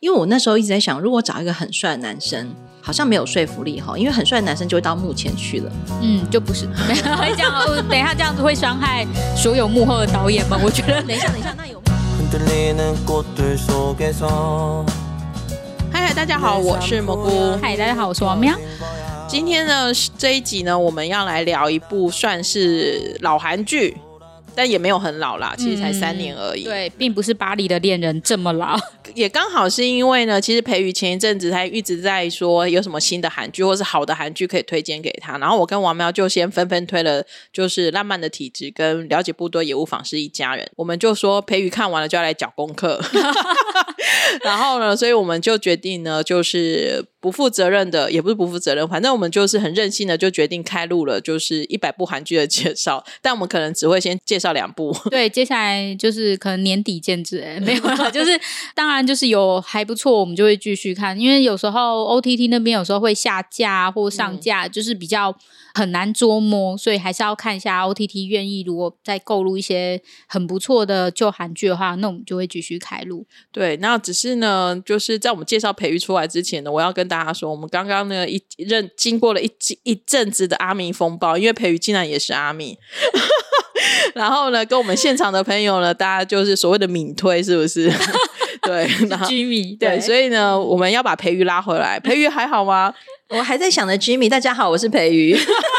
因为我那时候一直在想，如果找一个很帅的男生，好像没有说服力哈，因为很帅的男生就会到幕前去了。嗯，就不是 没有这样哦。等一下这样子会伤害所有幕后的导演们。我觉得，等一下，等一下，那有。嗨嗨，大家好，我是蘑菇。嗨，大家好，我是王喵。今天呢，这一集呢，我们要来聊一部算是老韩剧。但也没有很老啦，其实才三年而已。对，并不是巴黎的恋人这么老，也刚好是因为呢，其实培宇前一阵子他一直在说有什么新的韩剧或是好的韩剧可以推荐给他，然后我跟王喵就先纷纷推了，就是《浪漫的体质》跟《了解不多也无妨是一家人》，我们就说培宇看完了就要来讲功课，然后呢，所以我们就决定呢，就是不负责任的，也不是不负责任，反正我们就是很任性的就决定开录了，就是一百部韩剧的介绍，但我们可能只会先介绍。两部 对，接下来就是可能年底见之哎，没有了，就是当然就是有还不错，我们就会继续看，因为有时候 O T T 那边有时候会下架或上架，就是比较很难捉摸，所以还是要看一下 O T T 愿意如果再购入一些很不错的旧韩剧的话，那我们就会继续开录。对，那只是呢，就是在我们介绍培育出来之前呢，我要跟大家说，我们刚刚呢一任经过了一一阵子的阿米风暴，因为培育竟然也是阿米。然后呢，跟我们现场的朋友呢，大家就是所谓的敏推，是不是？对，居米对，所以呢，我们要把培育拉回来。培育还好吗？我还在想着居米。大家好，我是培瑜。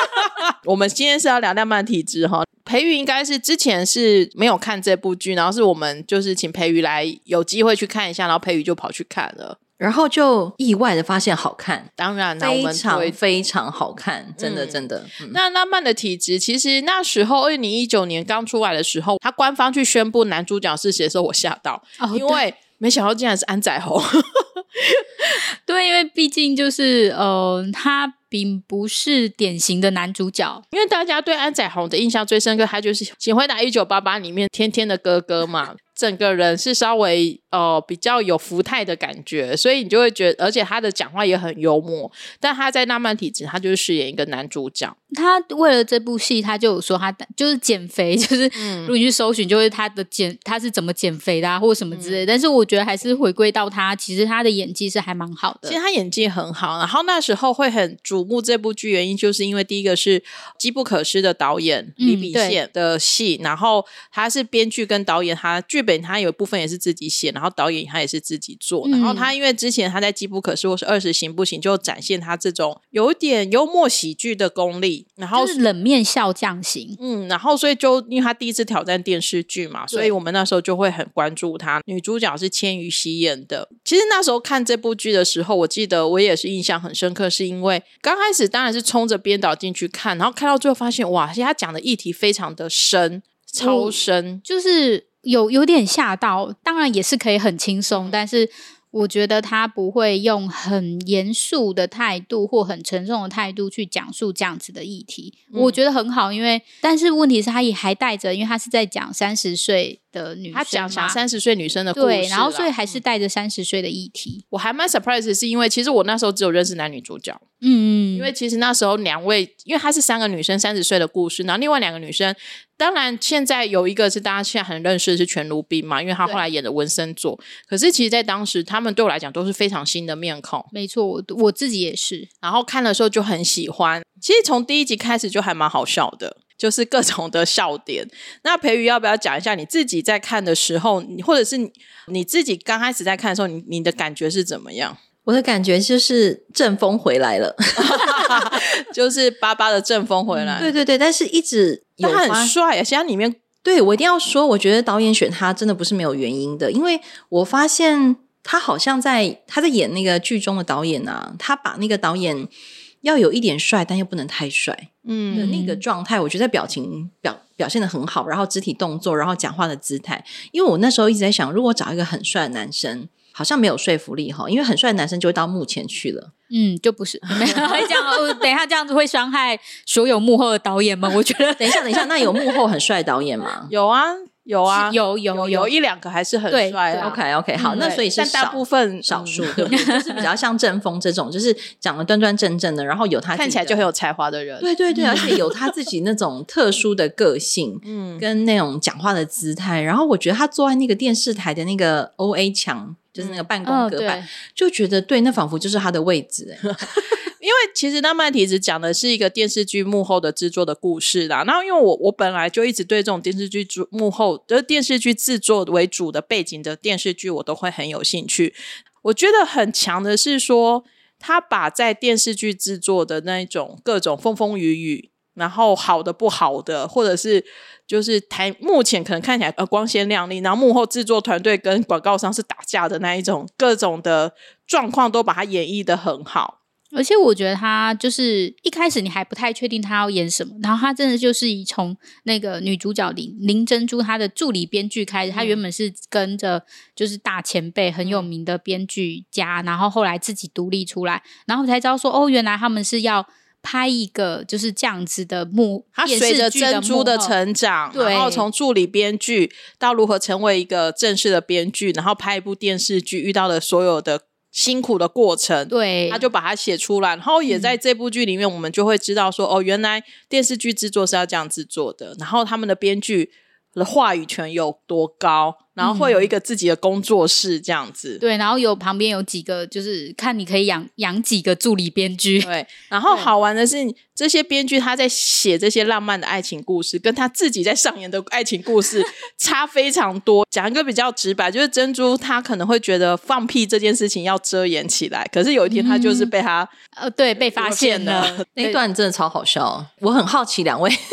我们今天是要聊浪漫体质哈。培瑜应该是之前是没有看这部剧，然后是我们就是请培瑜来有机会去看一下，然后培瑜就跑去看了。然后就意外的发现好看，当然非常非常好看，真的真的。那浪漫的体质，其实那时候二零一九年刚出来的时候，他官方去宣布男主角是谁的时候，我吓到，因为没想到竟然是安宰宏。对，因为毕竟就是呃，他并不是典型的男主角，因为大家对安宰宏的印象最深刻，他就是《请回答一九八八》里面天天的哥哥嘛。整个人是稍微呃比较有福态的感觉，所以你就会觉得，而且他的讲话也很幽默。但他在《浪漫体质》，他就是饰演一个男主角。他为了这部戏，他就有说他 就是减肥，就是如果你去搜寻，就是他的减他是怎么减肥的，啊或者什么之类。但是我觉得还是回归到他，其实他的演技是还蛮好的。其实他演技很好，然后那时候会很瞩目这部剧，原因就是因为第一个是《机不可失》的导演李比宪的戏，然后他是编剧跟导演，他剧。本他有部分也是自己写，然后导演他也是自己做。然后他因为之前他在《机不可失》或是《二十行不行》就展现他这种有点幽默喜剧的功力，然后是冷面笑匠型。嗯，然后所以就因为他第一次挑战电视剧嘛，所以我们那时候就会很关注他。女主角是千羽熙演的。其实那时候看这部剧的时候，我记得我也是印象很深刻，是因为刚开始当然是冲着编导进去看，然后看到最后发现哇，其实他讲的议题非常的深，超深，就是。有有点吓到，当然也是可以很轻松，但是我觉得他不会用很严肃的态度或很沉重的态度去讲述这样子的议题，我觉得很好，因为但是问题是他也还带着，因为他是在讲三十岁。的女，他讲讲三十岁女生的故事，对，然后所以还是带着三十岁的议题。我还蛮 surprise，是因为其实我那时候只有认识男女主角，嗯嗯，因为其实那时候两位，因为她是三个女生三十岁的故事，然后另外两个女生，当然现在有一个是大家现在很认识的是全如冰嘛，因为她后来演的文森佐，可是其实在当时他们对我来讲都是非常新的面孔，没错，我我自己也是，然后看的时候就很喜欢，其实从第一集开始就还蛮好笑的。就是各种的笑点。那培瑜要不要讲一下你自己在看的时候，你或者是你自己刚开始在看的时候，你你的感觉是怎么样？我的感觉就是阵风回来了，就是巴巴的阵风回来。对对对，但是一直他很帅啊！现在里面对我一定要说，我觉得导演选他真的不是没有原因的，因为我发现他好像在他在演那个剧中的导演啊，他把那个导演。要有一点帅，但又不能太帅，嗯，的那个状态，我觉得表情表表现的很好，然后肢体动作，然后讲话的姿态，因为我那时候一直在想，如果找一个很帅的男生，好像没有说服力哈，因为很帅的男生就会到幕前去了，嗯，就不是 没有这样，等一下这样子会伤害所有幕后的导演们，我觉得，等一下，等一下，那有幕后很帅导演吗？有啊。有啊，有有有一两个还是很帅。OK OK，好，那所以是大部分少数，对不对？就是比较像郑风这种，就是长得端端正正的，然后有他看起来就很有才华的人。对对对，而且有他自己那种特殊的个性，嗯，跟那种讲话的姿态。然后我觉得他坐在那个电视台的那个 OA 墙就是那个半光哦，隔板，对，就觉得对，那仿佛就是他的位置、哎 因为其实《浪漫体质》讲的是一个电视剧幕后的制作的故事啦。然后，因为我我本来就一直对这种电视剧主幕后，就是电视剧制作为主的背景的电视剧，我都会很有兴趣。我觉得很强的是说，他把在电视剧制作的那一种各种风风雨雨，然后好的不好的，或者是就是台目前可能看起来呃光鲜亮丽，然后幕后制作团队跟广告商是打架的那一种各种的状况，都把它演绎的很好。而且我觉得他就是一开始你还不太确定他要演什么，然后他真的就是以从那个女主角林林珍珠她的助理编剧开始，她原本是跟着就是大前辈很有名的编剧家，然后后来自己独立出来，然后才知道说哦，原来他们是要拍一个就是这样子的幕，他电随着珍珠的成长，然后从助理编剧到如何成为一个正式的编剧，然后拍一部电视剧遇到的所有的辛苦的过程，对，他就把它写出来，然后也在这部剧里面，我们就会知道说，哦，原来电视剧制作是要这样制作的，然后他们的编剧的话语权有多高，然后会有一个自己的工作室这样子。对，然后有旁边有几个，就是看你可以养养几个助理编剧，对，然后好玩的是，这些编剧他在写这些浪漫的爱情故事，跟他自己在上演的爱情故事 差非常多。讲一个比较直白，就是珍珠她可能会觉得放屁这件事情要遮掩起来，可是有一天她就是被他呃，对，被发现了那一段真的超好笑。我很好奇两位，就是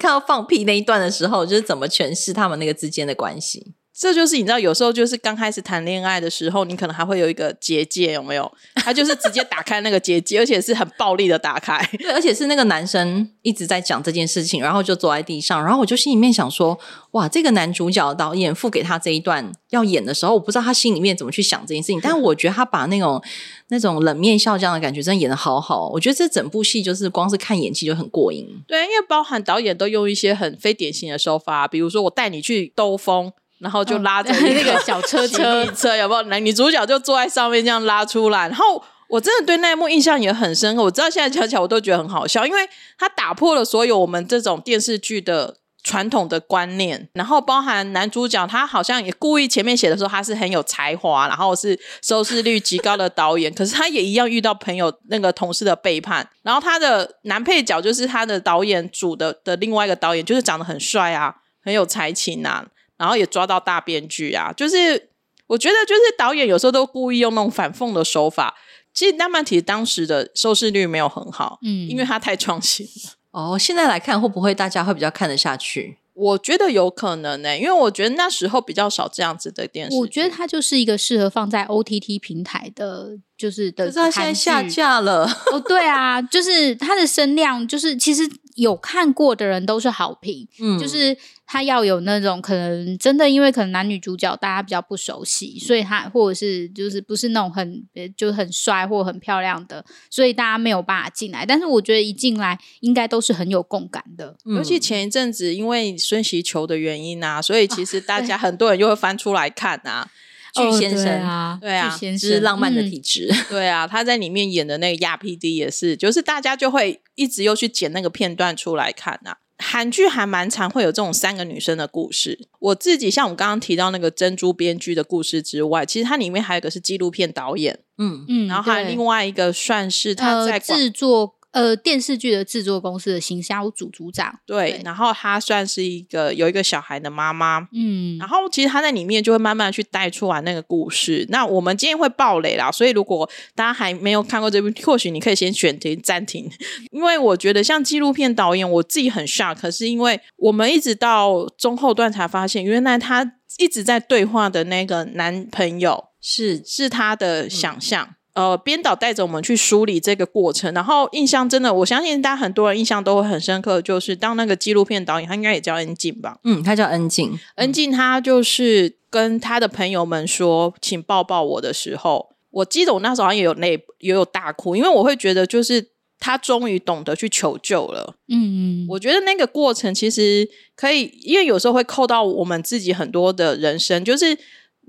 看到放屁那一段的时候，就是怎么诠释他们那个之间的关系。这就是你知道，有时候就是刚开始谈恋爱的时候，你可能还会有一个结界，有没有？他就是直接打开那个结界，而且是很暴力的打开。对，而且是那个男生一直在讲这件事情，然后就坐在地上，然后我就心里面想说，哇，这个男主角导演付给他这一段要演的时候，我不知道他心里面怎么去想这件事情，但我觉得他把那种那种冷面笑匠的感觉真的演的好好，我觉得这整部戏就是光是看演技就很过瘾。对，因为包含导演都用一些很非典型的手法，比如说我带你去兜风。然后就拉着一 那个小车骑车车，有没有？男女主角就坐在上面这样拉出来，然后我真的对那一幕印象也很深刻。我知道现在想起来我都觉得很好笑，因为他打破了所有我们这种电视剧的传统的观念，然后包含男主角他好像也故意前面写的时候他是很有才华，然后是收视率极高的导演，可是他也一样遇到朋友那个同事的背叛，然后他的男配角就是他的导演组的的另外一个导演，就是长得很帅啊，很有才情啊。然后也抓到大编剧啊，就是我觉得就是导演有时候都故意用那种反讽的手法。其实《浪漫体》当时的收视率没有很好，嗯因为它太创新了。哦，现在来看会不会大家会比较看得下去？我觉得有可能呢、因为我觉得那时候比较少这样子的电视。我觉得它就是一个适合放在 OTT 平台的，就是的。可是它现在下。架了，哦，对啊，就是它的声量，就是其实有看过的人都是好评，嗯，就是他要有那种可能真的因为可能男女主角大家比较不熟悉，所以他或者是就是不是那种很呃就很帅或很漂亮的，所以大家没有办法进来。但是我觉得一进来应该都是很有共感的。尤其前一阵子因为孙喜球的原因啊，所以其实大家很多人就会翻出来看啊。巨先生，啊，对啊巨先就是浪漫的嗯体质。对啊，他在里面演的那个亚 PD 也是，就是大家就会一直又去剪那个片段出来看啊。韩剧还蛮常会有这种三个女生的故事。我自己像我们刚刚提到那个珍珠编剧的故事之外，其实它里面还有一个是纪录片导演，嗯，嗯，然后还有另外一个算是他在呃、制作呃电视剧的制作公司的行销组组长。对，对然后他算是一个有一个小孩的妈妈，嗯然后其实他在里面就会慢慢去带出来那个故事。那我们今天会爆雷啦，所以如果大家还没有看过这部，或许你可以先选停暂停，因为我觉得像纪录片导演，我自己很 shock，可是因为我们一直到中后段才发现，原来他一直在对话的那个男朋友是是他的想象。呃，编导带着我们去梳理这个过程，然后印象真的，我相信大家很多人印象都会很深刻，就是当那个纪录片导演，他应该也叫恩静吧，嗯，他叫恩静，恩静他就是跟他的朋友们说，请抱抱我的时候，我记得我那时候好像也有泪，也有大哭，因为我会觉得就是他终于懂得去求救了。嗯，我觉得那个过程其实可以，因为有时候会扣到我们自己很多的人生，就是。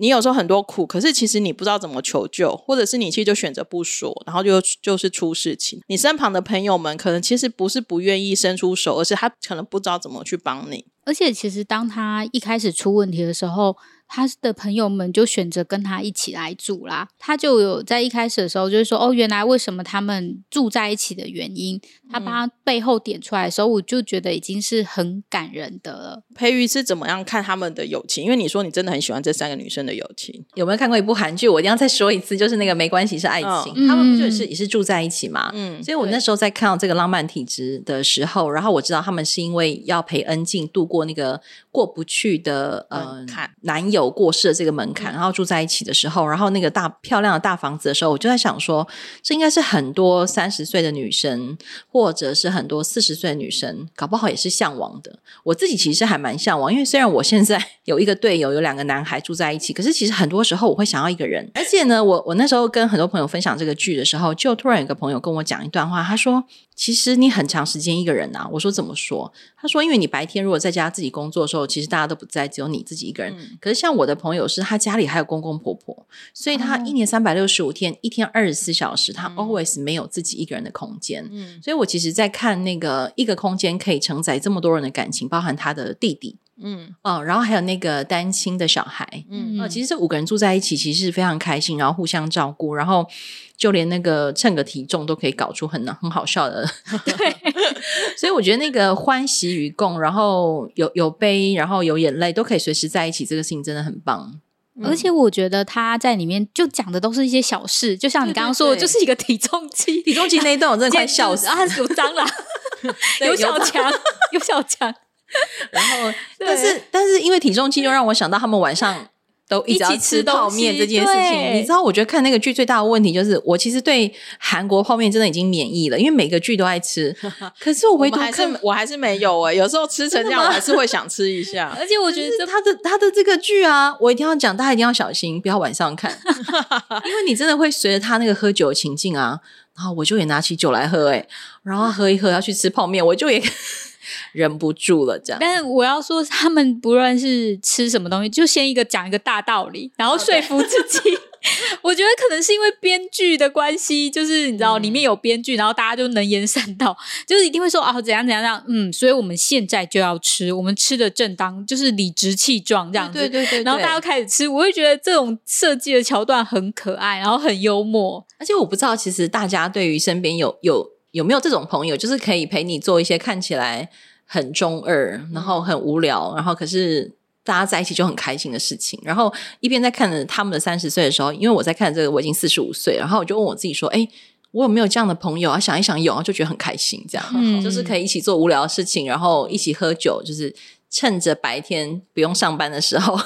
你有时候很多苦，可是其实你不知道怎么求救，或者是你其实就选择不说，然后就就是出事情。你身旁的朋友们可能其实不是不愿意伸出手，而是他可能不知道怎么去帮你。而且其实当他一开始出问题的时候，他的朋友们就选择跟他一起来住啦。他就有在一开始的时候就是说，哦，原来为什么他们住在一起的原因，他把他背后点出来的时候，我就觉得已经是很感人的了。培瑜是怎么样看他们的友情？因为你说你真的很喜欢这三个女生的友情，有没有看过一部韩剧？我一定要再说一次，就是那个没关系是爱情，嗯他们不就是也是住在一起嘛？嗯，所以我那时候在看到这个浪漫体质的时候，然后我知道他们是因为要陪恩静度过那个过不去的呃门槛男友过世的这个门槛，然后住在一起的时候，然后那个大漂亮的大房子的时候，我就在想说，这应该是很多三十岁的女生，或者是很多四十岁的女生，搞不好也是向往的。我自己其实还蛮向往，因为虽然我现在有一个队友，有两个男孩住在一起，可是其实很多时候我会想要一个人。而且呢，我我那时候跟很多朋友分享这个剧的时候，就突然有个朋友跟我讲一段话，他说：“其实你很长时间一个人啊。”我说：“怎么说？”他说：“因为你白天如果在家自己工作的时候，其实大家都不在，只有你自己一个人。可是像我的朋友是，他家里还有公公婆婆，所以他一年三百六十五天，一天二十四小时，他 always 没有自己一个人的空间。嗯所以我其实，在看那个一个空间可以承载这么多人的感情，包含他的弟弟，嗯。哦，然后还有那个单亲的小孩，嗯。呃，其实这五个人住在一起，其实是非常开心，然后互相照顾，然后就连那个称个体重都可以搞出很很好笑的，对，所以我觉得那个欢喜与共，然后有有悲，然后有眼泪，都可以随时在一起，这个事情真的很棒。而且我觉得他在里面就讲的都是一些小事，就像你刚刚说的，就是一个体重机，体重机那一段我真的快笑死，啊，有蟑螂，有小有强，有小强，然后，但是但是因为体重计，就让我想到他们晚上都一直要一起吃吃泡面这件事情。你知道，我觉得看那个剧最大的问题就是，我其实对韩国泡面真的已经免疫了，因为每个剧都爱吃。可是我唯独看是我还是没有哎、有时候吃成这样，我还是会想吃一下。而且我觉得他的他的这个剧啊，我一定要讲，大家一定要小心，不要晚上看，因为你真的会随着他那个喝酒的情境啊，然后我就也拿起酒来喝、欸，然后喝一喝要去吃泡面，我就也忍不住了，这样。但是我要说，他们不论是吃什么东西，就先一个讲一个大道理，然后说服自己。我觉得可能是因为编剧的关系，就是你知道里面有编剧，然后大家就能言善道，就是一定会说啊怎样怎样怎样，嗯，所以我们现在就要吃，我们吃的正当，就是理直气壮这样子。对对对，然后大家开始吃，我会觉得这种设计的桥段很可爱，然后很幽默。而且我不知道，其实大家对于身边有有有没有这种朋友，就是可以陪你做一些看起来很中二，然后很无聊，然后可是大家在一起就很开心的事情。然后一边在看着他们的三十岁的时候，因为我在看这个，我已经四十五岁，然后我就问我自己说：“哎，我有没有这样的朋友啊？”想一想有，然后就觉得很开心，这样、嗯就是可以一起做无聊的事情，然后一起喝酒，就是趁着白天不用上班的时候。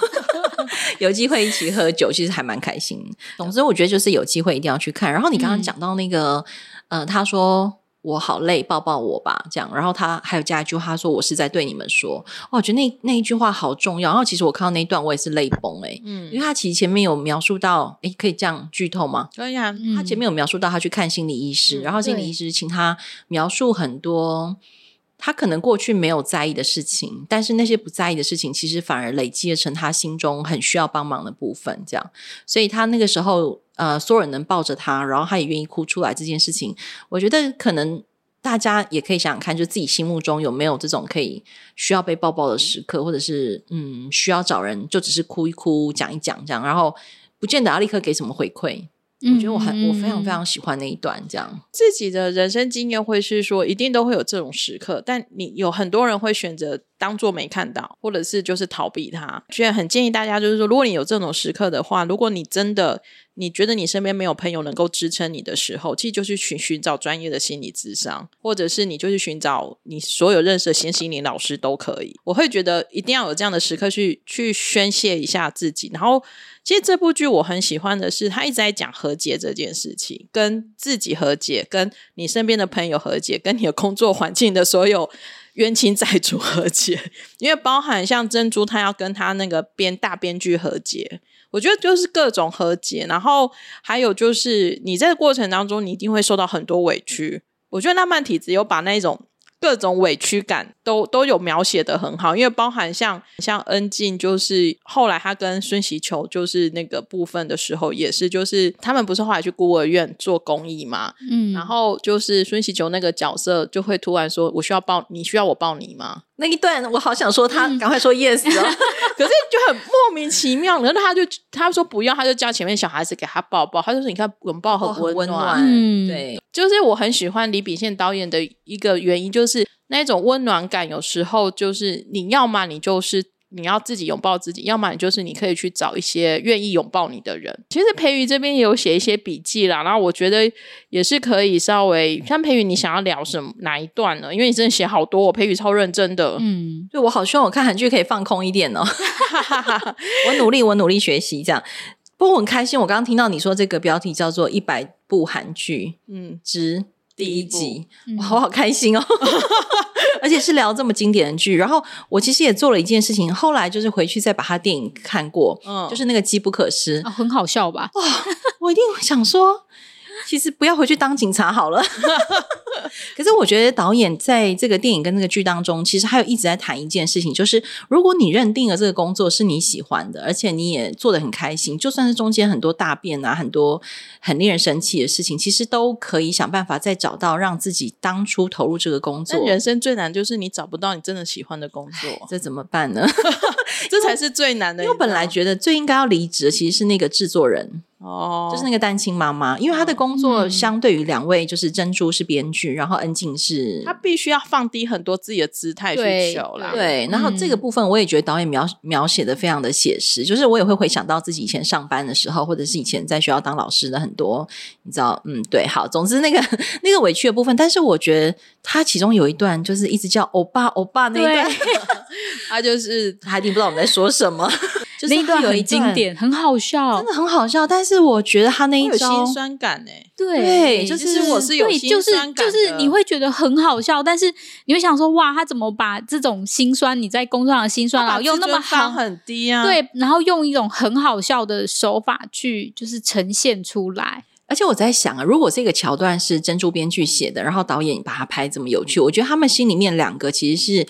有机会一起喝酒，其实还蛮开心。总之，我觉得就是有机会一定要去看。然后你刚刚嗯讲到那个，呃，他说我好累，抱抱我吧，这样。然后他还有加一句话说：“我是在对你们说。”哦，我觉得那那一句话好重要。然后其实我看到那一段，我也是泪崩哎、嗯因为他其实前面有描述到，哎，可以这样剧透吗？可以啊，他前面有描述到他去看心理医师，嗯然后心理医师请他描述很多他可能过去没有在意的事情，但是那些不在意的事情，其实反而累积成他心中很需要帮忙的部分。这样，所以他那个时候，呃，所有人能抱着他，然后他也愿意哭出来这件事情，我觉得可能。大家也可以想想看，就自己心目中有没有这种可以需要被抱抱的时刻，或者是嗯需要找人就只是哭一哭、讲一讲这样，然后不见得要立刻给什么回馈，我觉得我很我非常非常喜欢那一段，这样。自己的人生经验会是说，一定都会有这种时刻，但你有很多人会选择当做没看到，或者是就是逃避它。居然很建议大家，就是说，如果你有这种时刻的话，如果你真的你觉得你身边没有朋友能够支撑你的时候，其实就是寻寻找专业的心理咨商，或者是你就去寻找你所有认识的新心理老师都可以。我会觉得一定要有这样的时刻去去宣泄一下自己，然后。其实这部剧我很喜欢的是，他一直在讲和解这件事情，跟自己和解，跟你身边的朋友和解，跟你的工作环境的所有冤亲债主和解。因为包含像珍珠，他要跟他那个编大编剧和解，我觉得就是各种和解。然后还有就是你在过程当中，你一定会受到很多委屈。我觉得浪漫体质有把那种。各种委屈感都都有描写的很好，因为包含像像恩静，就是后来他跟孙喜球就是那个部分的时候，也是就是他们不是后来去孤儿院做公益嘛，嗯，然后就是孙喜球那个角色就会突然说：“我需要抱，你需要我抱你吗？”那一段我好想说他赶快说 yes 哦，可是就很莫名其妙。然后他就他说不要，他就叫前面小孩子给他抱抱，他就说你看拥抱很温温暖。嗯对，就是我很喜欢李秉宪导演的一个原因，就是那种温暖感。有时候就是你要么你就是你要自己拥抱自己，要么你就是你可以去找一些愿意拥抱你的人。其实培宇这边也有写一些笔记啦，然后我觉得也是可以稍微像培宇，你想要聊什么哪一段呢？因为你真的写好多，我培宇超认真的。嗯，就我好希望我看韩剧可以放空一点哦。我努力，我努力学习这样。不过我很开心，我刚刚听到你说这个标题叫做《一百部韩剧嗯，之第一集》，嗯，我好开心哦！而且是聊这么经典的剧。然后我其实也做了一件事情，后来就是回去再把他电影看过，嗯就是那个《机不可失》哦，很好笑吧？我一定想说，其实不要回去当警察好了。可是我觉得导演在这个电影跟这个剧当中，其实还有一直在谈一件事情，就是如果你认定了这个工作是你喜欢的，而且你也做的很开心，就算是中间很多大便啊，很多很令人生气的事情，其实都可以想办法再找到让自己当初投入这个工作但。人生最难就是你找不到你真的喜欢的工作，这怎么办呢？这才是最难的。因为我本来觉得最应该要离职的其实是那个制作人，哦，就是那个单亲妈妈，因为她的工作嗯相对于两位，就是珍珠是编剧，然后恩静是她必须要放低很多自己的姿态去求啦。对，然后这个部分我也觉得导演描描写的非常的写实，就是我也会回想到自己以前上班的时候，或者是以前在学校当老师的很多，你知道，嗯，对，好，总之那个那个委屈的部分，但是我觉得他其中有一段就是一直叫欧巴欧巴那一段，他就是他一定不知道我们在说什么，就是那一段有一很经，典，很好笑真。的很好笑，但是我觉得他那一招心酸感哎。对对就其实我是有对，心就是酸感就是的你会觉得很好笑，但是你会想说，哇，他怎么把这种心酸，你在工作上的心酸，然后用那么好，很低啊。，对，然后用一种很好笑的手法去就是呈现出来。而且我在想啊，如果这个桥段是珍珠编剧写的，然后导演把它拍这么有趣，我觉得他们心里面两个其实是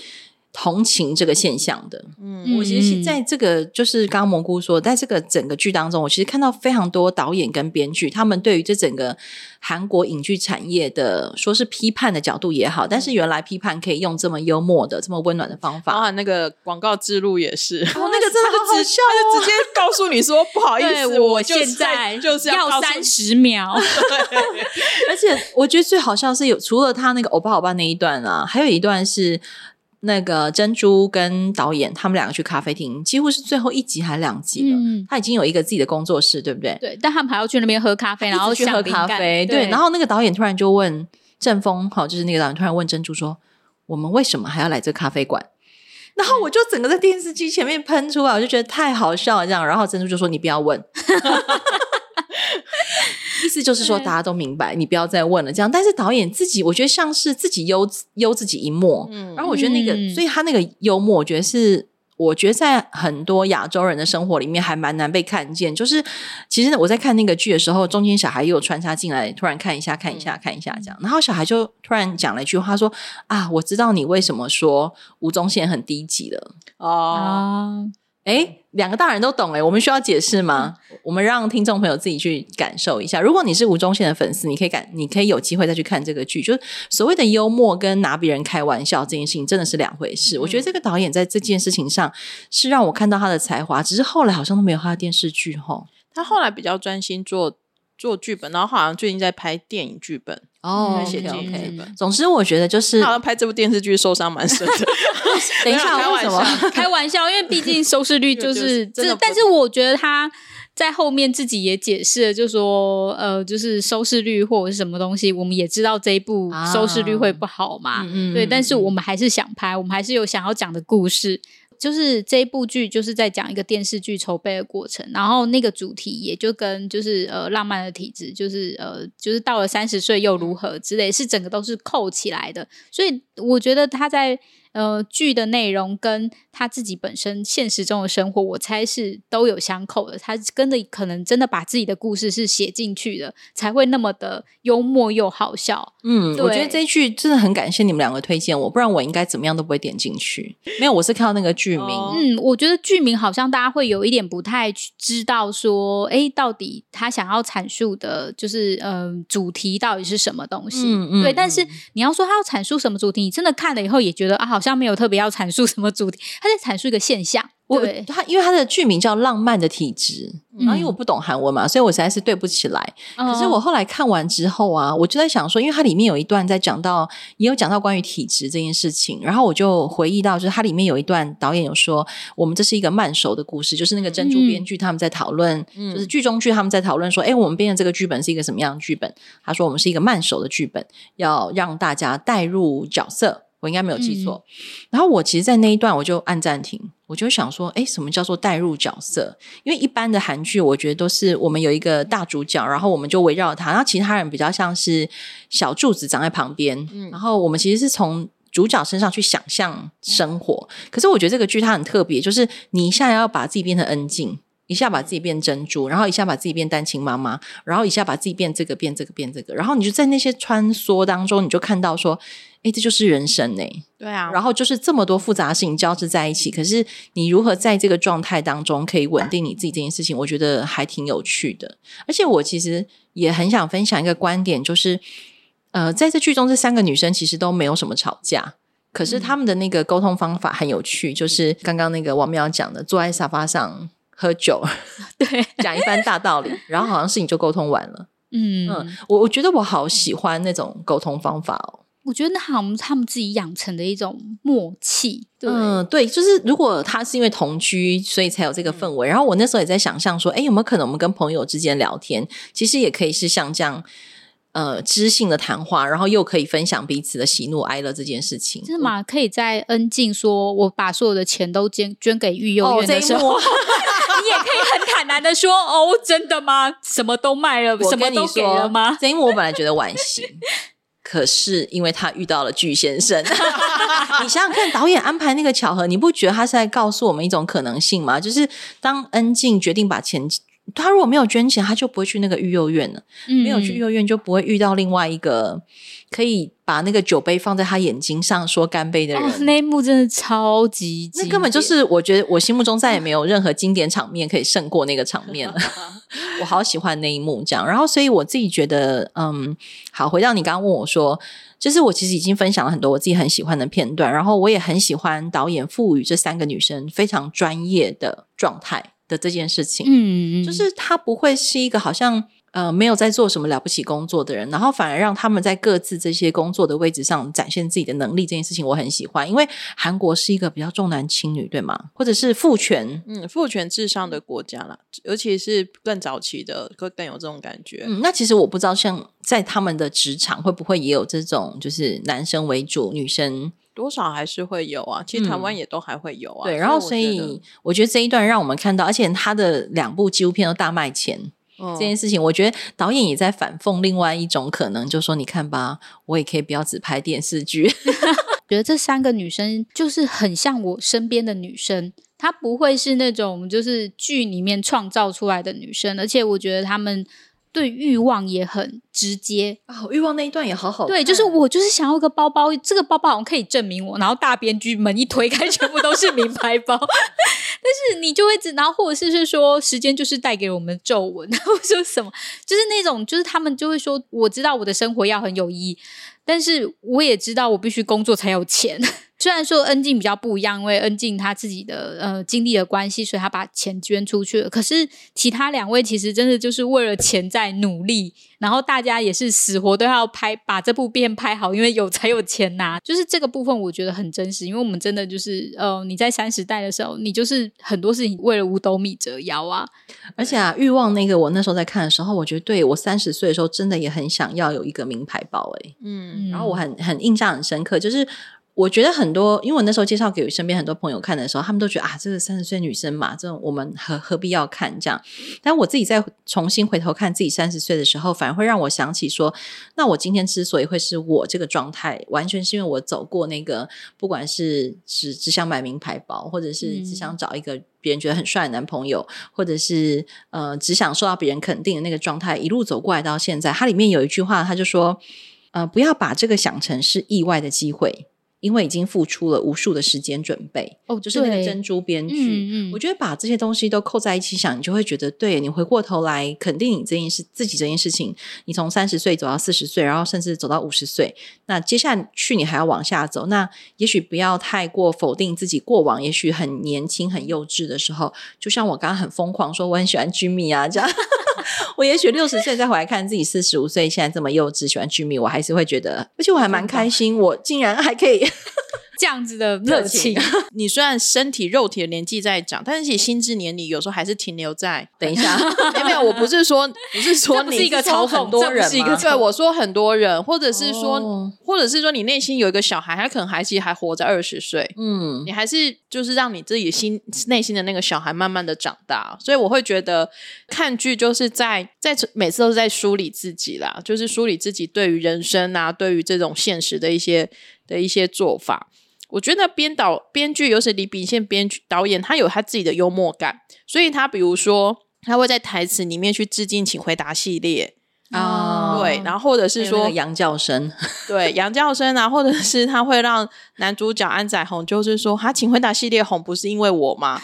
同情这个现象的。嗯，我其实是嗯在这个，就是刚刚蘑菇说，在这个整个剧当中，我其实看到非常多导演跟编剧，他们对于这整个韩国影剧产业的，说是批判的角度也好，但是原来批判可以用这么幽默的、这么温暖的方包法。啊那个广告之路也是，哦，那个真的好好笑他就直接告诉你说不好意思，我就是现在就是要三十秒，而且我觉得最好笑是有除了他那个欧巴欧巴那一段啊，还有一段是那个珍珠跟导演他们两个去咖啡厅，几乎是最后一集还两集了。嗯，他已经有一个自己的工作室，对不对？对，但他们还要去那边喝咖啡，然后去喝咖啡，对。然后那个导演突然就问郑峰，好，就是那个导演突然问珍珠说：“我们为什么还要来这咖啡馆？”然后我就整个在电视机前面喷出来，我就觉得太好笑了，这样。然后珍珠就说：“你不要问。”意思就是说，大家都明白，你不要再问了。这样，但是导演自己，我觉得像是自己悠悠自己一默。嗯然后我觉得那个，嗯所以他那个幽默，我觉得是。我觉得在很多亚洲人的生活里面还蛮难被看见。就是其实我在看那个剧的时候，中间小孩又有穿插进来，突然看一下、看一下、看一下这样。然后小孩就突然讲了一句话，说：“啊，我知道你为什么说吴宗宪很低级了。哦，啊，”诶，两个大人都懂哎，我们需要解释吗？我们让听众朋友自己去感受一下。如果你是吴宗宪的粉丝，你可以感，你可以有机会再去看这个剧。就是所谓的幽默跟拿别人开玩笑这件事情，真的是两回事。我觉得这个导演在这件事情上是让我看到他的才华，只是后来好像都没有他的电视剧吼。他后来比较专心做做剧本，然后好像最近在拍电影剧本。哦在写 OK 剧 OK 本。总之，我觉得就是他好像拍这部电视剧受伤蛮深的。等一下开为什么玩笑 开玩笑，因为毕竟收视率就 就是这但是我觉得他在后面自己也解释了，就说呃，就是收视率或者是什么东西，我们也知道这一部啊收视率会不好嘛，嗯嗯对，但是嗯我们还是想拍，我们还是有想要讲的故事。就是这一部剧，就是在讲一个电视剧筹备的过程，然后那个主题也就跟就是呃浪漫的体质，就是呃就是到了三十岁又如何之类，是整个都是扣起来的。所以我觉得他在呃剧的内容跟他自己本身现实中的生活，我猜是都有相扣的。他跟的可能真的把自己的故事是写进去的，才会那么的幽默又好笑。嗯，我觉得这一剧真的很感谢你们两个推荐我，不然我应该怎么样都不会点进去。没有，我是看到那个剧名，哦嗯，我觉得剧名好像大家会有一点不太知道说，哎，到底他想要阐述的，就是嗯、呃主题到底是什么东西？嗯嗯对。但是嗯你要说他要阐述什么主题，你真的看了以后也觉得啊，好像没有特别要阐述什么主题，他在阐述一个现象。我对，它因为他的剧名叫《浪漫的体质》，然后因为我不懂韩文嘛，所以我实在是对不起来。可是我后来看完之后啊，我就在想说，因为它里面有一段在讲到，也有讲到关于体质这件事情，然后我就回忆到，就是它里面有一段导演有说，我们这是一个慢熟的故事，就是那个珍珠编剧他们在讨论，就是剧中剧他们在讨论说，哎，我们编的这个剧本是一个什么样的剧本？他说我们是一个慢熟的剧本，要让大家带入角色。我应该没有记错。然后我其实，在那一段我就按暂停，我就想说，哎，什么叫做代入角色？因为一般的韩剧，我觉得都是我们有一个大主角，然后我们就围绕他，然后其他人比较像是小柱子长在旁边，嗯然后我们其实是从主角身上去想象生活。可是我觉得这个剧它很特别，就是你一下要把自己变成恩静。一下把自己变珍珠，然后一下把自己变单亲妈妈，然后一下把自己变这个变这个变这个，然后你就在那些穿梭当中，你就看到说，哎，这就是人生呢。对啊，然后就是这么多复杂事情交织在一起，可是你如何在这个状态当中可以稳定你自己这件事情，我觉得还挺有趣的。而且我其实也很想分享一个观点，就是呃，在这剧中这三个女生其实都没有什么吵架，可是他们的那个沟通方法很有趣，就是刚刚那个王淼讲的，坐在沙发上。喝酒，对，讲一番大道理，然后好像事情就沟通完了。嗯嗯，我我觉得我好喜欢那种沟通方法哦。我觉得那好像他们自己养成的一种默契。嗯，对，就是如果他是因为同居，所以才有这个氛围。然后我那时候也在想象说，哎，有没有可能我们跟朋友之间聊天，其实也可以是像这样。呃，知性的谈话，然后又可以分享彼此的喜怒哀乐这件事情，真的吗？可以在恩静说我把所有的钱都捐捐给育幼院的时候，你也可以很坦然的说：“哦，真的吗？什么都卖了，什么都给了吗？”这一幕我本来觉得惋惜，可是因为他遇到了巨先生，你想想看，导演安排那个巧合，你不觉得他是在告诉我们一种可能性吗？就是当恩静决定把钱。他如果没有捐钱，他就不会去那个育幼院了。没有去育幼院，就不会遇到另外一个可以把那个酒杯放在他眼睛上说干杯的人。那一幕真的超级，那根本就是我觉得我心目中再也没有任何经典场面可以胜过那个场面了。我好喜欢那一幕，这样。然后，所以我自己觉得，嗯，好。回到你刚刚问我说，就是我其实已经分享了很多我自己很喜欢的片段，然后我也很喜欢导演赋予这三个女生非常专业的状态。的这件事情，嗯，就是他不会是一个好像呃没有在做什么了不起工作的人，然后反而让他们在各自这些工作的位置上展现自己的能力，这件事情我很喜欢。因为韩国是一个比较重男轻女，对吗？或者是父权，嗯，父权至上的国家啦，尤其是更早期的，会更有这种感觉。嗯，那其实我不知道，像在他们的职场会不会也有这种，就是男生为主，女生。多少还是会有啊，其实台湾也都还会有啊。对，然后所以我觉得这一段让我们看到，而且他的两部纪录片都大卖钱这件事情，我觉得导演也在反讽另外一种可能，就说你看吧，我也可以不要只拍电视剧。觉得这三个女生就是很像我身边的女生，她不会是那种就是剧里面创造出来的女生，而且我觉得她们。对欲望也很直接哦，欲望那一段也好好。对，就是我就是想要个包包，这个包包好像可以证明我。然后大编剧门一推开，全部都是名牌包。但是你就会知，然后或者是是说，时间就是带给我们皱纹，然后说什么，就是那种，就是他们就会说，我知道我的生活要很有意义，但是我也知道我必须工作才有钱。虽然说恩静比较不一样，因为恩静她自己的呃经历的关系，所以她把钱捐出去了。可是其他两位其实真的就是为了钱在努力，然后大家也是死活都要拍把这部片拍好，因为有才有钱拿。就是这个部分我觉得很真实，因为我们真的就是呃你在三十代的时候，你就是很多事情为了五斗米折腰啊。而且啊，欲望那个我那时候在看的时候，我觉得对我三十岁的时候真的也很想要有一个名牌包哎，嗯，然后我很很印象很深刻，就是。我觉得很多，因为我那时候介绍给身边很多朋友看的时候，他们都觉得啊，这个三十岁女生嘛，这种我们何何必要看这样？但我自己再重新回头看自己三十岁的时候，反而会让我想起说，那我今天之所以会是我这个状态，完全是因为我走过那个，不管是只只想买名牌包，或者是只想找一个别人觉得很帅的男朋友，或者是呃只想受到别人肯定的那个状态，一路走过来到现在。它里面有一句话，他就说，呃，不要把这个想成是意外的机会。因为已经付出了无数的时间准备，哦就是那个珍珠编剧。嗯嗯我觉得把这些东西都扣在一起想，你就会觉得，对你回过头来肯定你这件事，自己这件事情，你从三十岁走到四十岁，然后甚至走到五十岁，那接下去你还要往下走，那也许不要太过否定自己过往，也许很年轻、很幼稚的时候，就像我刚刚很疯狂说我很喜欢 Jimmy 啊，这样，我也许六十岁再回来看自己四十五岁现在这么幼稚，喜欢 Jimmy，我还是会觉得，而且我还蛮开。心，我竟然还可以这样子的热情，你虽然身体肉体的年纪在长，但是其实心智年龄有时候还是停留在。等一下，没有没有，我不是说不是说你是一个说嘲讽，很多人吗？对，我说很多人，或者是说，哦。或者是说你内心有一个小孩，他可能还其实还活在二十岁，嗯。你还是就是让你自己心内心的那个小孩慢慢的长大，所以我会觉得看剧就是在在每次都是在梳理自己啦，就是梳理自己对于人生啊，对于这种现实的一些的一些做法。我觉得编导、编剧，尤其李秉宪编剧导演，他有他自己的幽默感，所以他比如说他会在台词里面去致敬《请回答》系列，啊对，然后或者是说羊叫声，对羊叫声啊，或者是他会让男主角安宰红，就是说他请回答系列红不是因为我吗？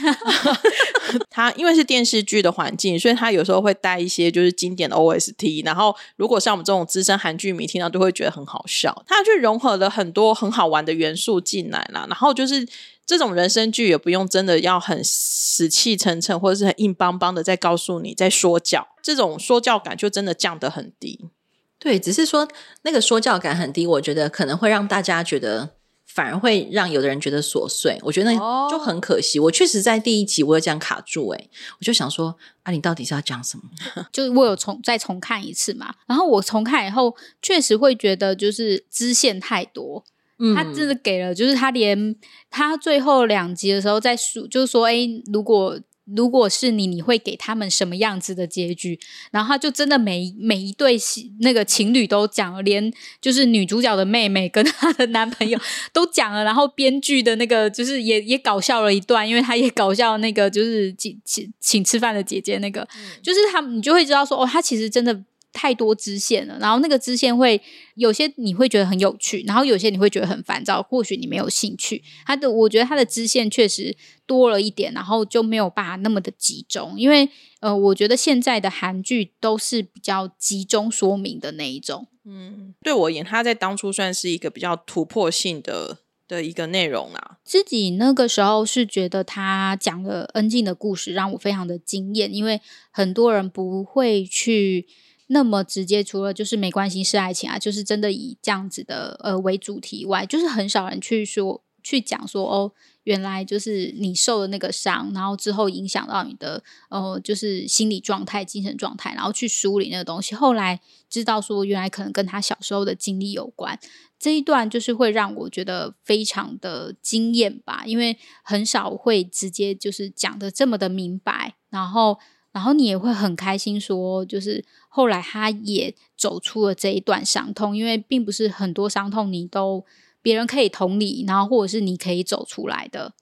他因为是电视剧的环境，所以他有时候会带一些就是经典的 OST，然后如果像我们这种资深韩剧迷听到都会觉得很好笑。他去融合了很多很好玩的元素进来啦，然后就是。这种人生剧也不用真的要很死气沉沉，或者是很硬邦邦的在告诉你在说教，这种说教感就真的降得很低。对，只是说那个说教感很低，我觉得可能会让大家觉得，反而会让有的人觉得琐碎。我觉得就很可惜。我确实在第一集我有这样卡住、欸，我就想说，啊，你到底是要讲什么？就是我有重再重看一次嘛，然后我重看以后，确实会觉得就是支线太多，嗯他真的给了，就是他连他最后两集的时候在说，就是说，哎，如果如果是你，你会给他们什么样子的结局？然后他就真的每每一对那个情侣都讲了，连就是女主角的妹妹跟她的男朋友 都讲了，然后编剧的那个就是也也搞笑了一段，因为他也搞笑那个就是请请请吃饭的姐姐那个，就是他们你就会知道说，哦，他其实真的。太多支线了，然后那个支线会有些你会觉得很有趣，然后有些你会觉得很烦躁，或许你没有兴趣。它的我觉得它的支线确实多了一点，然后就没有办法那么的集中，因为呃，我觉得现在的韩剧都是比较集中说明的那一种。嗯，对我而言，他在当初算是一个比较突破性的的一个内容啦。自己那个时候是觉得他讲了恩静的故事，让我非常的惊艳，因为很多人不会去那么直接，除了就是没关系是爱情啊，就是真的以这样子的呃为主题以外，就是很少人去说去讲说哦，原来就是你受了那个伤，然后之后影响到你的呃就是心理状态、精神状态，然后去梳理那个东西。后来知道说，原来可能跟他小时候的经历有关。这一段就是会让我觉得非常的惊艳吧，因为很少会直接就是讲的这么的明白，然后然后你也会很开心说，就是后来他也走出了这一段伤痛，因为并不是很多伤痛你都别人可以同理，然后或者是你可以走出来的。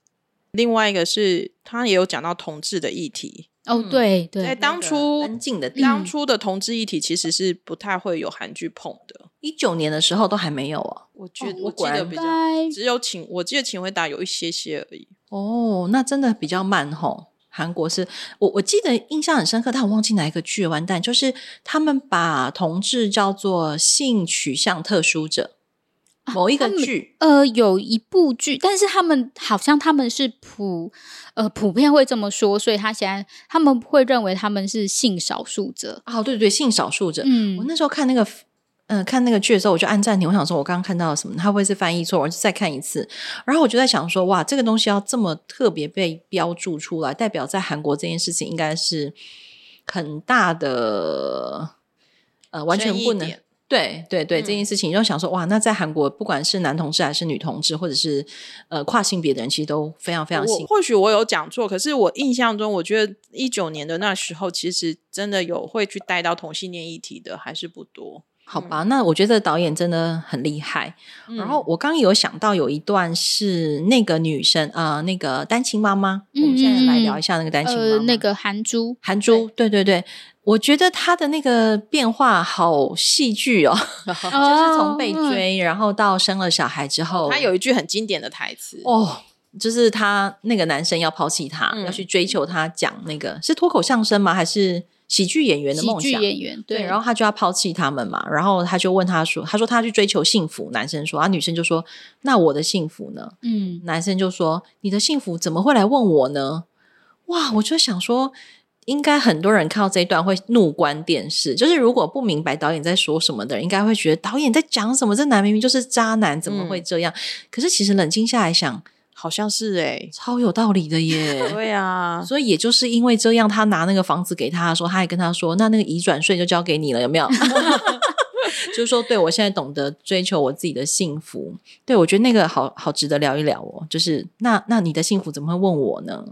另外一个是，他也有讲到同志的议题。哦，嗯对对，在当初安静的当初的同志议题其实是不太会有韩剧碰的。一九年的时候都还没有啊。我觉得、哦我记得比较只有请我记得请回答有一些些而已。哦，那真的比较慢吼。韩国是我我记得印象很深刻，但我忘记哪一个剧了，完蛋！就是他们把同志叫做性取向特殊者，某一个剧。呃，有一部剧，但是他们好像他们是普呃普遍会这么说，所以他现在他们会认为他们是性少数者。哦，对对对，性少数者。嗯我那时候看那个，嗯、看那个剧的时候，我就按暂停。我想说，我刚刚看到了什么？他会是翻译错？我就再看一次。然后我就在想说，哇，这个东西要这么特别被标注出来，代表在韩国这件事情应该是很大的，呃，完全不能。对对对，这件事情就想说，哇，那在韩国，不管是男同志还是女同志，或者是呃跨性别的人，其实都非常非常幸或许我有讲错，可是我印象中，我觉得一九年的那时候，其实真的有会去带到同性恋议题的还是不多。好吧，那我觉得导演真的很厉害。然后我刚刚有想到有一段是那个女生啊、呃那个单亲妈妈，我们现在来聊一下那个单亲妈妈。呃，那个韩珠，韩珠，对对对，我觉得她的那个变化好戏剧哦 就是从被追，然后到生了小孩之后，她有一句很经典的台词哦，就是他那个男生要抛弃她，嗯要去追求她，讲那个是脱口相声吗？还是喜剧演员的喜剧梦想？演员对，然后他就要抛弃他们嘛，然后他就问他说：“他说他去追求幸福。”男生说：“啊，女生就说那我的幸福呢？”嗯，男生就说：“你的幸福怎么会来问我呢？”哇，我就想说，应该很多人看到这一段会怒关电视。就是如果不明白导演在说什么的人，应该会觉得导演在讲什么？这男明明就是渣男，怎么会这样？可是其实冷静下来想，好像是哎、超有道理的耶。对啊，所以也就是因为这样，他拿那个房子给他的时候，他还跟他说：“那那个移转税就交给你了，有没有？” 就是说，对我现在懂得追求我自己的幸福。对我觉得那个好好值得聊一聊哦。就是那那你的幸福怎么会问我呢？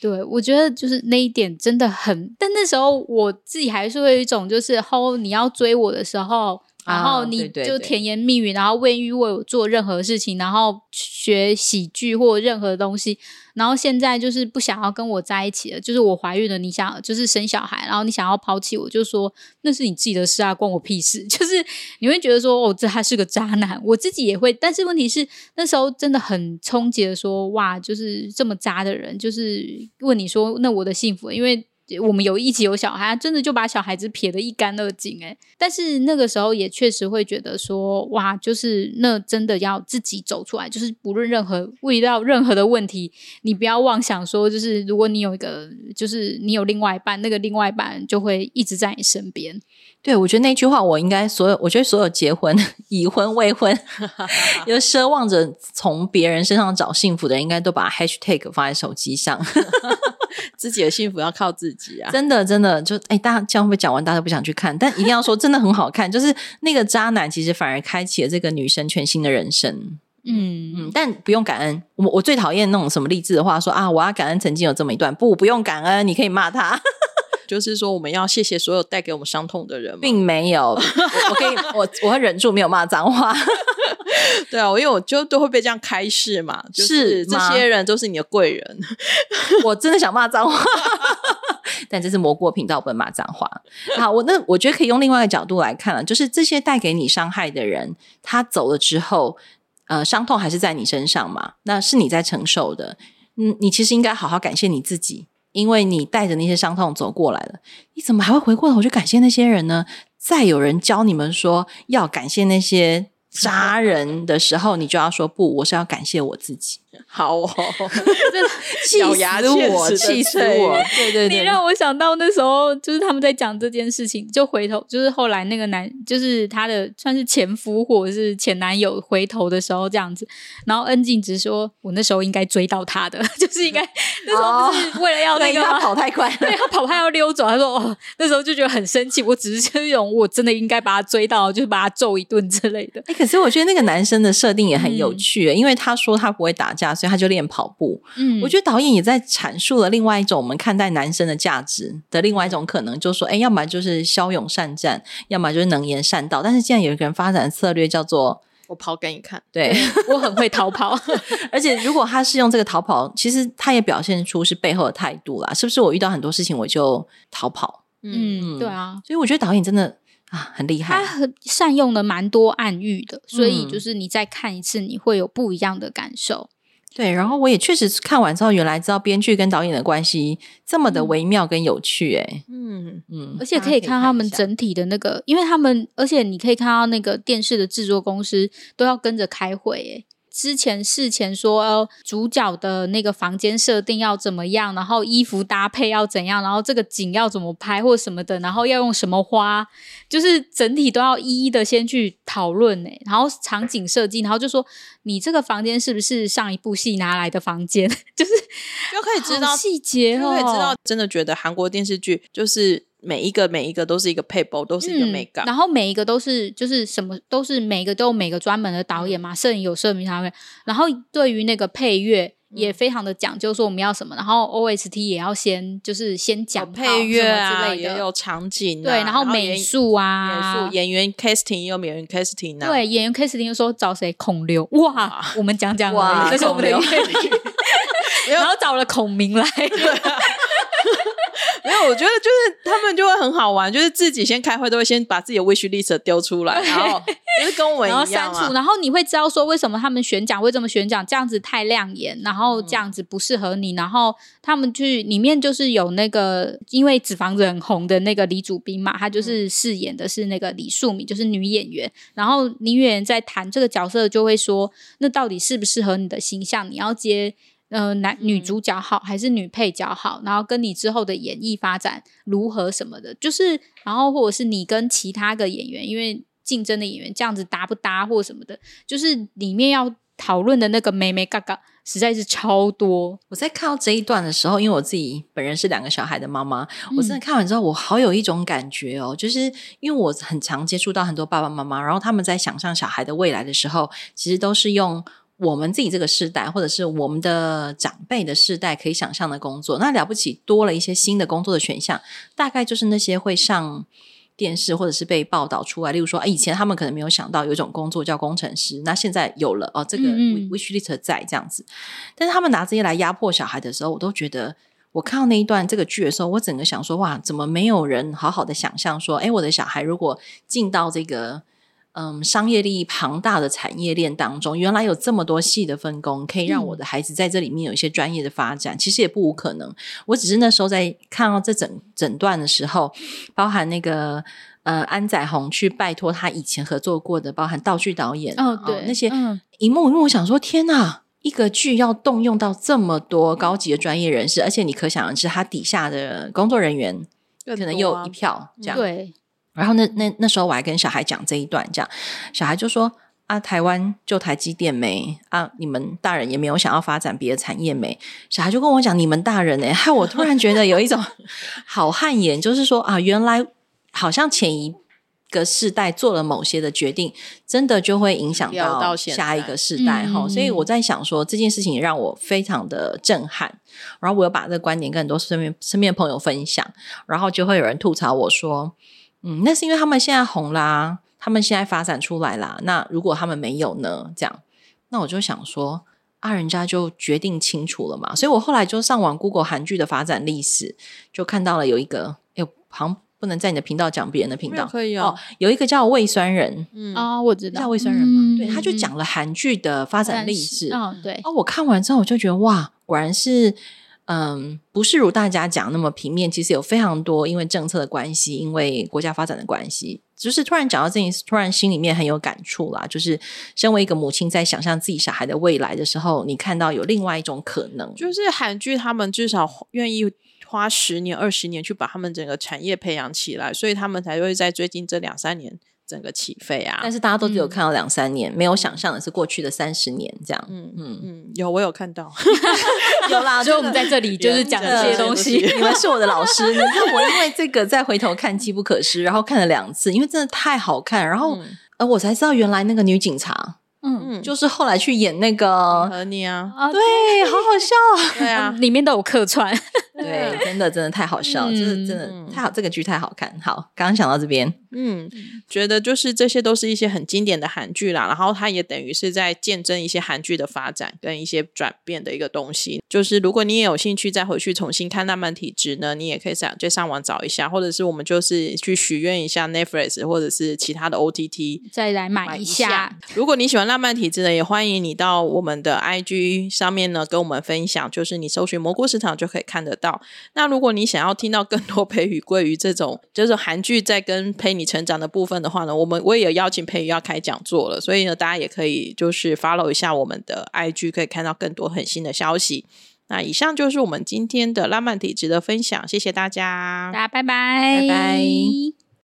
对，我觉得就是那一点真的很，但那时候我自己还是会有一种，就是后你要追我的时候，然啊后你就甜言蜜语，然后未欲为我做任何事情，然后学喜剧或任何东西，然后现在就是不想要跟我在一起了，就是我怀孕了，你想就是生小孩，然后你想要抛弃我，就说那是你自己的事啊，关我屁事。就是你会觉得说，哦，这他是个渣男，我自己也会，但是问题是那时候真的很冲击的说，哇，就是这么渣的人，就是问你说，那我的幸福，因为。我们有一起有小孩，真的就把小孩子撇得一干二净哎。但是那个时候也确实会觉得说，哇，就是那真的要自己走出来，就是不论任何遇到任何的问题，你不要妄想说，就是如果你有一个，就是你有另外一半，那个另外一半就会一直在你身边。对，我觉得那句话，我应该所有，我觉得所有结婚、已婚、未婚，有奢望着从别人身上找幸福的人，应该都把 hashtag 放在手机上。自己的幸福要靠自己啊。真的，真的，就哎，大家这样会不会讲完，大家都不想去看？但一定要说，真的很好看。就是那个渣男，其实反而开启了这个女生全新的人生。嗯嗯，但不用感恩。我我最讨厌那种什么励志的话，说啊，我要感恩曾经有这么一段。不，不用感恩，你可以骂他，就是说，我们要谢谢所有带给我们伤痛的人。并没有。我我可以，我我会忍住没有骂脏话。对啊，因为我就都会被这样开示嘛，就是这些人都是你的贵人。我真的想骂脏话，但这是蘑菇频道，不能骂脏话。好，我那我觉得可以用另外一个角度来看了，就是这些带给你伤害的人，他走了之后，呃，伤痛还是在你身上嘛，那是你在承受的。嗯，你其实应该好好感谢你自己，因为你带着那些伤痛走过来了。你怎么还会回过头去感谢那些人呢？再有人教你们说要感谢那些渣人的时候，你就要说不，我是要感谢我自己。好哦，气咬牙死我，切齿我！对对对，你让我想到那时候，就是他们在讲这件事情，就回头，就是后来那个男，就是他的算是前夫或者是前男友回头的时候这样子，然后恩静直说：“我那时候应该追到他的，就是应该那时候不是为了要那个吗跑太快了。对他跑太要溜走，他说：“哦，那时候就觉得很生气，我只是这种我真的应该把他追到，就是把他揍一顿之类的。哎、可是我觉得那个男生的设定也很有趣、因为他说他不会打架，所以他就练跑步。”嗯我觉得导演也在阐述了另外一种我们看待男生的价值的另外一种可能，就是说，哎，要么就是骁勇善战，要么就是能言善道。但是现在有一个人发展的策略叫做我跑给你看。对，我很会逃跑，而且如果他是用这个逃跑，其实他也表现出是背后的态度啦，是不是？我遇到很多事情我就逃跑，嗯，对啊，所以我觉得导演真的啊很厉害他。很善用了蛮多暗喻的，所以嗯就是你再看一次，你会有不一样的感受。对，然后我也确实看完之后，原来知道编剧跟导演的关系这么的微妙跟有趣、哎，嗯，嗯，而且可以看他们整体的那个，因为他们，而且你可以看到那个电视的制作公司都要跟着开会，诶。之前事前说、呃、主角的那个房间设定要怎么样，然后衣服搭配要怎样，然后这个景要怎么拍或什么的，然后要用什么花，就是整体都要一一的先去讨论诶。然后场景设计，然后就说你这个房间是不是上一部戏拿来的房间，就是就可以知道细节哦，就可以知道，真的觉得韩国电视剧就是每一个每一个都是一个配包，都是一个美感。嗯然后每一个都是就是什么都是每个都有每个专门的导演嘛，摄影有摄影导演，然后对于那个配乐。也非常的讲究，说我们要什么，然后 OST 也要先就是先讲配乐啊，之类的，也有场景、啊，对，然后美术啊，美术演员 casting 也有演员 casting 啊，对演员 casting 又说找谁？孔刘，哇，我们讲讲哇已，这是我们的孔刘乐，然后找了孔明来，没有，我觉得就是他们就会很好玩，就是自己先开会都会先把自己的 wish list 丢出来，然后就是跟我然后一样删除，嘛。然后你会知道说为什么他们选奖会这么选奖，这样子太亮眼，然后这样子不适合你，然后他们去里面就是有那个因为脂肪人很红的那个李祖斌嘛，他就是饰演的是那个李素敏，就是女演员，然后女演员在谈这个角色就会说，那到底适不适合你的形象？你要接。呃，男女主角好还是女配角好？然后跟你之后的演艺发展如何什么的，就是然后或者是你跟其他的演员，因为竞争的演员这样子搭不搭或什么的，就是里面要讨论的那个妹妹嘎嘎实在是超多。我在看到这一段的时候，因为我自己本人是两个小孩的妈妈，我真的看完之后，我好有一种感觉哦，就是因为我很常接触到很多爸爸妈妈，然后他们在想象小孩的未来的时候，其实都是用。我们自己这个世代，或者是我们的长辈的世代，可以想象的工作，那了不起多了一些新的工作的选项，大概就是那些会上电视或者是被报道出来。例如说，哎，以前他们可能没有想到有一种工作叫工程师，那现在有了哦，这个 wish list 在这样子。但是他们拿这些来压迫小孩的时候，我都觉得，我看到那一段这个剧的时候，我整个想说，哇，怎么没有人好好的想象说，哎，我的小孩如果进到这个。嗯，商业利益庞大的产业链当中，原来有这么多细的分工，可以让我的孩子在这里面有一些专业的发展，其实也不无可能。我只是那时候在看到这整整段的时候，包含那个呃安宰红去拜托他以前合作过的，包含道具导演哦，对，那些嗯一幕一幕，我想说，天哪！一个剧要动用到这么多高级的专业人士，而且你可想而知，他底下的工作人员可可能又一票这样。对，然后那那那时候我还跟小孩讲这一段，这样小孩就说啊，台湾就台积电没啊，你们大人也没有想要发展别的产业没？小孩就跟我讲，你们大人哎、害我突然觉得有一种 好汗颜，就是说啊，原来好像前一个世代做了某些的决定，真的就会影响到下一个世代哈、嗯所以我在想说这件事情也让我非常的震撼。然后我又把这个观点跟很多身边身边的朋友分享，然后就会有人吐槽我说。嗯，那是因为他们现在红啦，他们现在发展出来啦。那如果他们没有呢？这样，那我就想说，啊，人家就决定清楚了嘛。所以我后来就上网 Google 韩剧的发展历史，就看到了有一个，哎，好像不能在你的频道讲别人的频道，可以哦，有一个叫胃酸人，嗯啊，我知道叫胃酸人嘛，嗯对，他就讲了韩剧的发展历史。嗯，对，哦，我看完之后我就觉得哇，果然是。嗯，不是如大家讲那么平面，其实有非常多因为政策的关系，因为国家发展的关系，就是突然讲到这件事，突然心里面很有感触啦。就是身为一个母亲，在想象自己小孩的未来的时候，你看到有另外一种可能，就是韩剧，他们至少愿意花十年、二十年去把他们整个产业培养起来，所以他们才会在最近这两三年整个起飞啊。但是大家都只有嗯看到两三年，没有想象的是过去的三十年这样。嗯嗯，嗯，有我有看到 有啦，所以我们在这里就是讲这些东西。你们是我的老师，你知道我因为这个再回头看《机不可失》，然后看了两次，因为真的太好看，然后、嗯呃我才知道原来那个女警察嗯，嗯，就是后来去演那个，和你啊，啊，对，好好笑，对啊，里面都有客串。对，真的真的太好笑，嗯就是真的嗯太好，这个剧太好看。好，刚刚想到这边，嗯，觉得就是这些都是一些很经典的韩剧啦，然后它也等于是在见证一些韩剧的发展跟一些转变的一个东西。就是如果你也有兴趣再回去重新看《浪漫体质》呢，你也可以上就上网找一下，或者是我们就是去许愿一下 Netflix 或者是其他的 OTT。再来买一下，如果你喜欢浪漫体质呢，也欢迎你到我们的 IG 上面呢跟我们分享，就是你搜寻蘑菇市场就可以看得到。那如果你想要听到更多 培宇归于这种就是韩剧在跟陪你成长的部分的话呢，我们我也有邀请培宇要开讲座了，所以呢，大家也可以就是 follow 一下我们的 IG，可以看到更多很新的消息。那以上就是我们今天的浪漫体质的分享，谢谢大家大。家拜拜，拜拜。